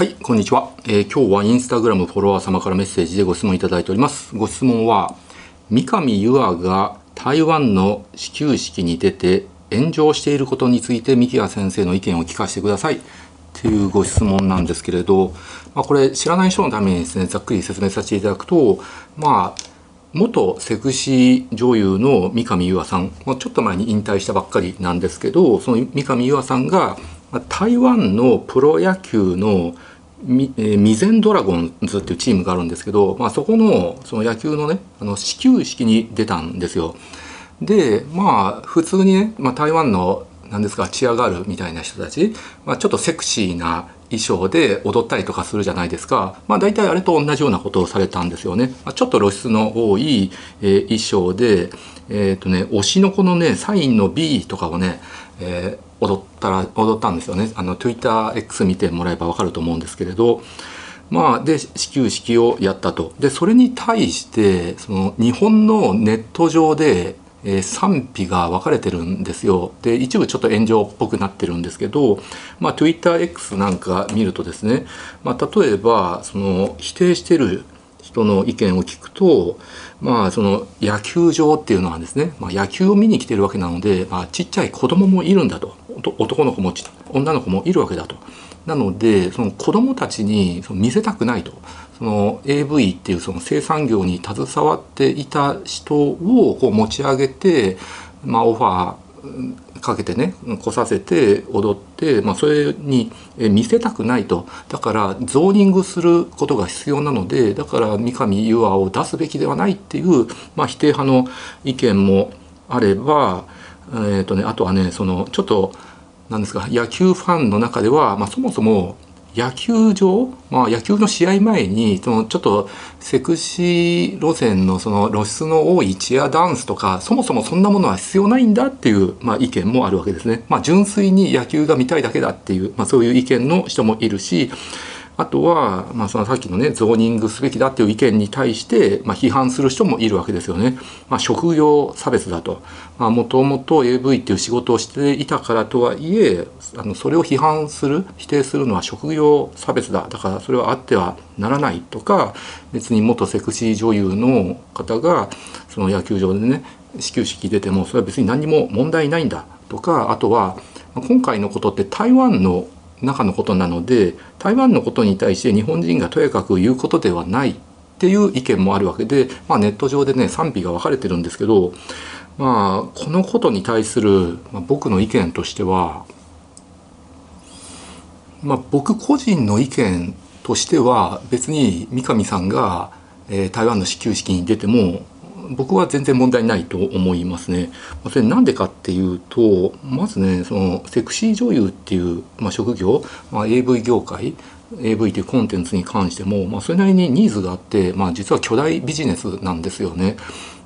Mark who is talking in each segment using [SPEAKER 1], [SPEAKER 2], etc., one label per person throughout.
[SPEAKER 1] はい、こんにちは、えー、今日はインスタグラムフォロワー様からメッセージでご質問いただいております。ご質問は、三上優愛が台湾の始球式に出て炎上していることについて三木谷先生の意見を聞かせてください。っていうご質問なんですけれど、まあ、これ知らない人のためにですね、ざっくり説明させていただくと、まあ、元セクシー女優の三上優愛さん、まあ、ちょっと前に引退したばっかりなんですけど、その三上優愛さんが台湾のプロ野球のミ,、えー、ミゼンドラゴンズっていうチームがあるんですけど、まあ、そこのその野球のねあの始球式に出たんですよ。でまあ普通にね、まあ、台湾の何ですかチアガールみたいな人たち、まあ、ちょっとセクシーな衣装で踊ったりとかするじゃないですか、まあ、大体あれと同じようなことをされたんですよね。まあ、ちょっと露出の多い、えー、衣装で、え、ー、とね推しの子のねサインの B とかをね、えー踊ったら踊ったんですよね。あの TwitterX 見てもらえば分かると思うんですけれどまあで始球式をやったと。でそれに対してその日本のネット上で、えー、賛否が分かれてるんですよ。で一部ちょっと炎上っぽくなってるんですけど、まあ、TwitterX なんか見るとですね、まあ、例えばその否定してる人の意見を聞くとまあその野球場っていうのはですね、まあ、野球を見に来てるわけなので、まあ、ちっちゃい子供もいるんだと。男の子も女の子もいるわけだと。なのでその子供たちにその見せたくないと。その AV っていうその生産業に携わっていた人をこう持ち上げて、まあ、オファーかけてね来させて踊って、まあ、それに見せたくないと。だからゾーニングすることが必要なのでだから三上優愛を出すべきではないっていう、まあ、否定派の意見もあれば、えーとね、あとはねそのちょっとなんですか野球ファンの中では、まあ、そもそも野球場、まあ、野球の試合前にそのちょっとセクシー路線のその露出の多いチアダンスとかそもそもそんなものは必要ないんだっていう、まあ、意見もあるわけですね。まあ、純粋に野球が見たいだけだっていう、まあ、そういう意見の人もいるしあとは、まあ、そのさっきのねゾーニングすべきだっていう意見に対して、まあ、批判する人もいるわけですよね。まあ、職業差別だともともと AV っていう仕事をしていたからとはいえあのそれを批判する否定するのは職業差別だだからそれはあってはならないとか別に元セクシー女優の方がその野球場でね始球式出てもそれは別に何も問題ないんだとかあとは今回のことって台湾の中のことなので台湾のことに対して日本人がとやかく言うことではないっていう意見もあるわけで、まあ、ネット上でね賛否が分かれてるんですけど、まあ、このことに対する、まあ、僕の意見としては、まあ、僕個人の意見としては別に三上さんが、えー、台湾の始球式に出ても僕は全然問題ないと思いますね。それなんでかっていうとまずねそのセクシー女優っていう、まあ、職業、まあ、AV 業界 AV というコンテンツに関しても、まあ、それなりにニーズがあって、まあ、実は巨大ビジネスなんですよね。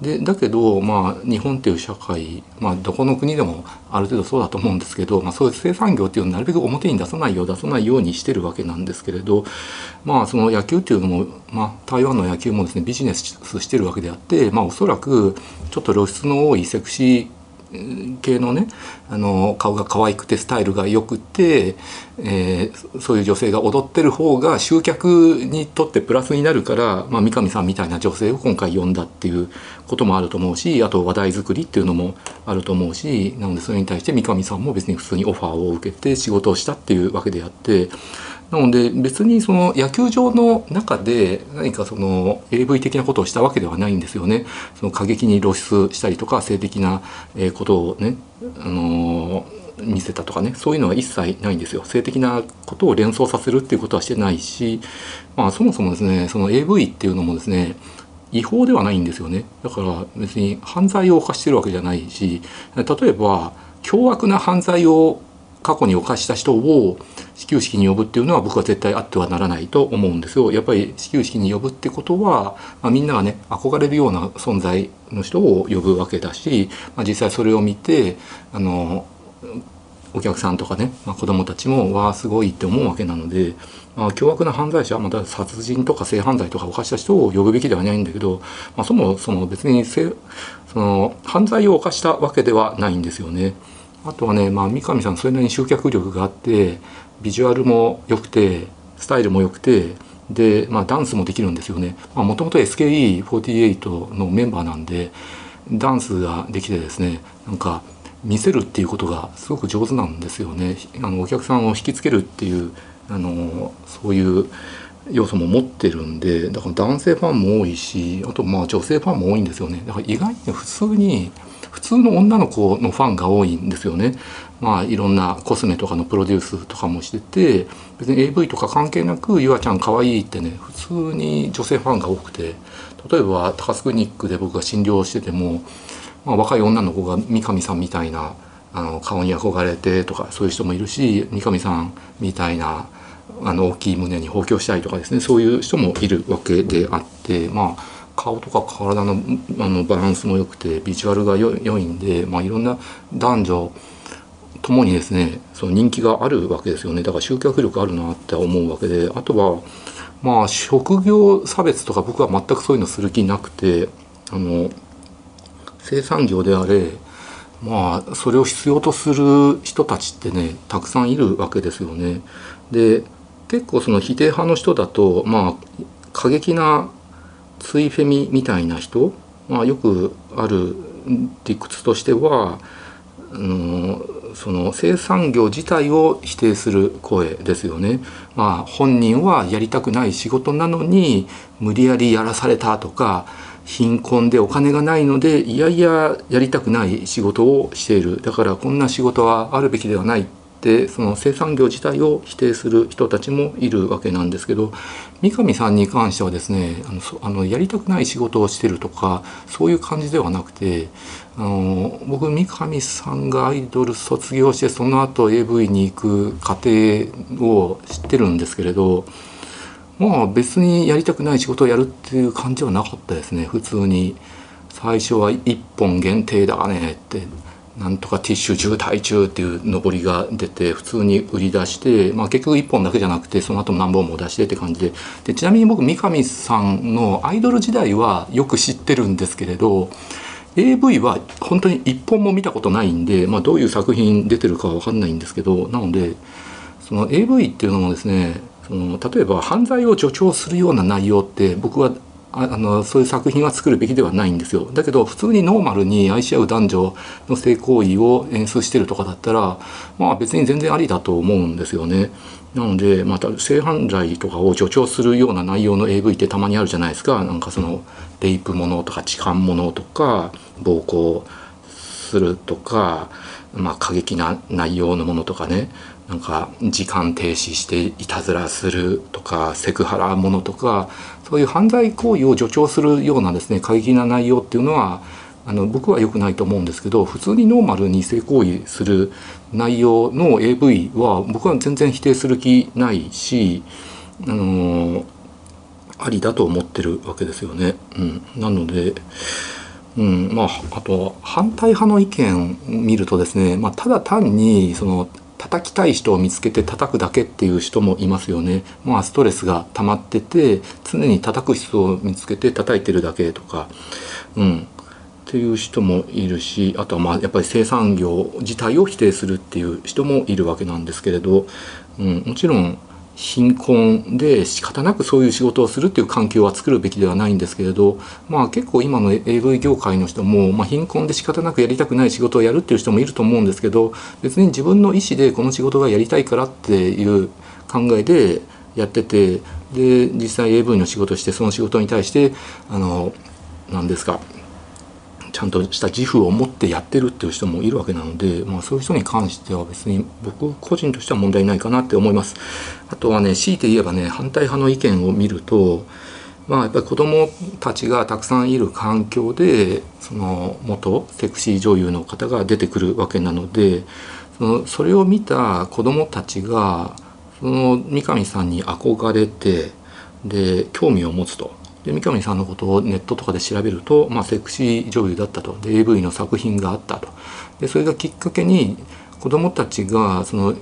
[SPEAKER 1] でだけど、まあ、日本っていう社会、まあ、どこの国でもある程度そうだと思うんですけど、まあ、そういう生産業っていうのをなるべく表に出さないよう出さないようにしてるわけなんですけれど、まあ、その野球っていうのも、まあ、台湾の野球もですねビジネスしてるわけであって、まあ、おそらくちょっと露出の多いセクシー系のねあの顔が可愛くてスタイルが良くて、えー、そういう女性が踊ってる方が集客にとってプラスになるから、まあ、三上さんみたいな女性を今回呼んだっていうこともあると思うしあと話題作りっていうのもあると思うしなのでそれに対して三上さんも別に普通にオファーを受けて仕事をしたっていうわけであってなので別にその野球場の中で何かその AV 的なことをしたわけではないんですよね。その過激に露出したりとか性的なことをね、あの見せたとかねそういうのは一切ないんですよ。性的なことを連想させるっていうことはしてないし、まあ、そもそもですねその AV っていうのもですね違法ではないんですよねだから別に犯罪を犯してるわけじゃないし例えば凶悪な犯罪を過去に犯した人を始球式に呼ぶっていうのは僕は絶対あってはならないと思うんですよ。やっぱり始球式に呼ぶってことは、まあ、みんながね憧れるような存在の人を呼ぶわけだし、まあ、実際それを見てあのお客さんとかね、まあ、子供たちもわあすごいって思うわけなので、まあ、凶悪な犯罪者また殺人とか性犯罪とか犯した人を呼ぶべきではないんだけど、まあ、そもそも別にその犯罪を犯したわけではないんですよね。あとはね、まあ、三上さんそれなりに集客力があってビジュアルも良くてスタイルも良くてで、まあ、ダンスもできるんですよねもともと SKE48 のメンバーなんでダンスができてですねなんか見せるっていうことがすごく上手なんですよねあのお客さんを引きつけるっていうあのそういう要素も持ってるんでだから男性ファンも多いしあとまあ女性ファンも多いんですよねだから意外に普通に普通の女の子のファンが多いんですよね。まあいろんなコスメとかのプロデュースとかもしてて別に AV とか関係なく「ゆあちゃん可愛いってね普通に女性ファンが多くて例えば高須クリニックで僕が診療してても、まあ、若い女の子が三上さんみたいなあの顔に憧れてとかそういう人もいるし三上さんみたいなあの大きい胸に包協したいとかですねそういう人もいるわけであってまあ顔とか体のあのバランスも良くてビジュアルが良いんで、まあ、いろんな男女ともにですねその人気があるわけですよね。だから集客力あるなって思うわけであとはまあ職業差別とか僕は全くそういうのする気なくてあの生産業であれまあそれを必要とする人たちってねたくさんいるわけですよね。で結構その否定派の人だとまあ過激なツイフェミみたいな人、まあ、よくある理屈としては、うん、その生産業自体を否定する声ですよね。まあ、本人はやりたくない仕事なのに無理やりやらされたとか貧困でお金がないのでいやいややりたくない仕事をしている。だからこんな仕事はあるべきではないってその生産業自体を否定する人たちもいるわけなんですけど三上さんに関してはですねあのあのやりたくない仕事をしてるとかそういう感じではなくてあの僕三上さんがアイドル卒業してその後 AV に行く過程を知ってるんですけれどまあ別にやりたくない仕事をやるっていう感じはなかったですね。普通に。最初は1本限定だねって。なんとかティッシュ渋滞中っていう上りが出て普通に売り出して、まあ、結局1本だけじゃなくてその後何本も出してって感じで。でちなみに僕三上さんのアイドル時代はよく知ってるんですけれど AV は本当に1本も見たことないんで、まあ、どういう作品出てるかは分かんないんですけどなのでその AV っていうのもですねその例えば犯罪を助長するような内容って僕はあのそういう作品は作るべきではないんですよ。だけど普通にノーマルに愛し合う男女の性行為を演出してるとかだったらまあ別に全然ありだと思うんですよね。なのでまた性犯罪とかを助長するような内容の AV ってたまにあるじゃないですか。なんかそのレイプものとか痴漢ものとか暴行するとか、まあ、過激な内容のものとかね。なんか時間停止していたずらするとかセクハラものとかそういう犯罪行為を助長するようなですね過激な内容っていうのはあの僕は良くないと思うんですけど普通にノーマルに性行為する内容の AV は僕は全然否定する気ないし、あのありだと思ってるわけですよね。うん、なのでうん、まああと反対派の意見見るとですね、まあ、ただ単にその叩きたい人を見つけて叩くだけっていう人もいますよね。まあストレスが溜まってて常に叩く人を見つけて叩いてるだけとか、うん、っていう人もいるしあとはまあやっぱり生産業自体を否定するっていう人もいるわけなんですけれど、うん、もちろん貧困で仕方なくそういう仕事をするっていう環境は作るべきではないんですけれど、まあ、結構今の AV 業界の人も、まあ、貧困で仕方なくやりたくない仕事をやるっていう人もいると思うんですけど別に自分の意思でこの仕事がやりたいからっていう考えでやっててで実際 AV の仕事してその仕事に対してあの何ですかちゃんとした自負を持ってやってるっていう人もいるわけなので、まあ、そういう人に関しては別に僕個人としては問題ないかなって思います。あとはね強いて言えばね反対派の意見を見るとまあやっぱり子供たちがたくさんいる環境でその元セクシー女優の方が出てくるわけなのでそのそれを見た子供たちがその三上さんに憧れてで興味を持つとで三上さんのことをネットとかで調べると、まあ、セクシー女優だったと。で AV の作品があったと。でそれがきっかけに子どもたちがその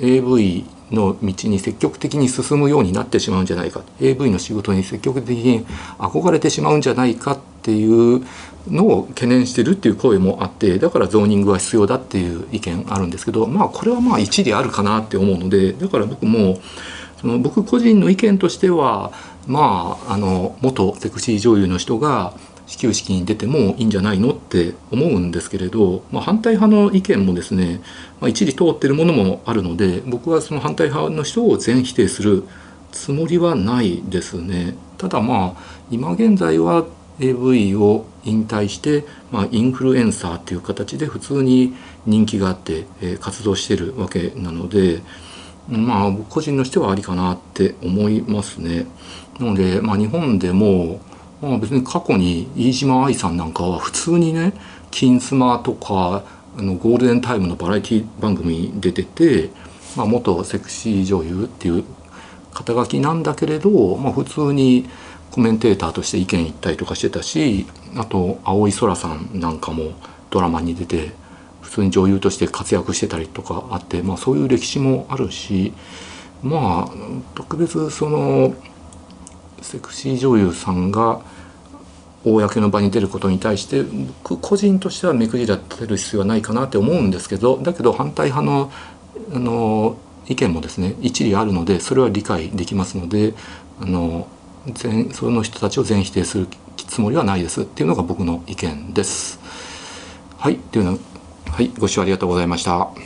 [SPEAKER 1] AV の道に積極的に進むようになってしまうんじゃないか。AV の仕事に積極的に憧れてしまうんじゃないかっていうのを懸念してるっていう声もあってだからゾーニングは必要だっていう意見あるんですけどまあこれはまあ一理あるかなって思うのでだから僕もそその僕個人の意見としてはまああの元セクシー女優の人が始球式に出てもいいんじゃないのって思うんですけれど、まあ、反対派の意見もですね、まあ、一理通ってるものもあるので僕はその反対派の人を全否定するつもりはないですね。ただまあ今現在は AV を引退して、まあ、インフルエンサーっていう形で普通に人気があって、え、活動してるわけなのでまあ僕個人としてはありかなって思いますね。なので、まあ、日本でも、まあ、別に過去に飯島愛さんなんかは普通にね「金スマ」とかあのゴールデンタイムのバラエティ番組に出てて、まあ、元セクシー女優っていう肩書きなんだけれど、まあ、普通にコメンテーターとして意見言ったりとかしてたしあと青井空さんなんかもドラマに出て普通に女優として活躍してたりとかあって、まあ、そういう歴史もあるしまあ特別そのセクシー女優さんが公の場に出ることに対して僕個人としては目くじら立てる必要はないかなって思うんですけどだけど反対派のあの意見もですね一理あるのでそれは理解できますのであの全その人たちを全否定するつもりはないですっていうのが僕の意見です。はい、というはい、ご視聴ありがとうございました。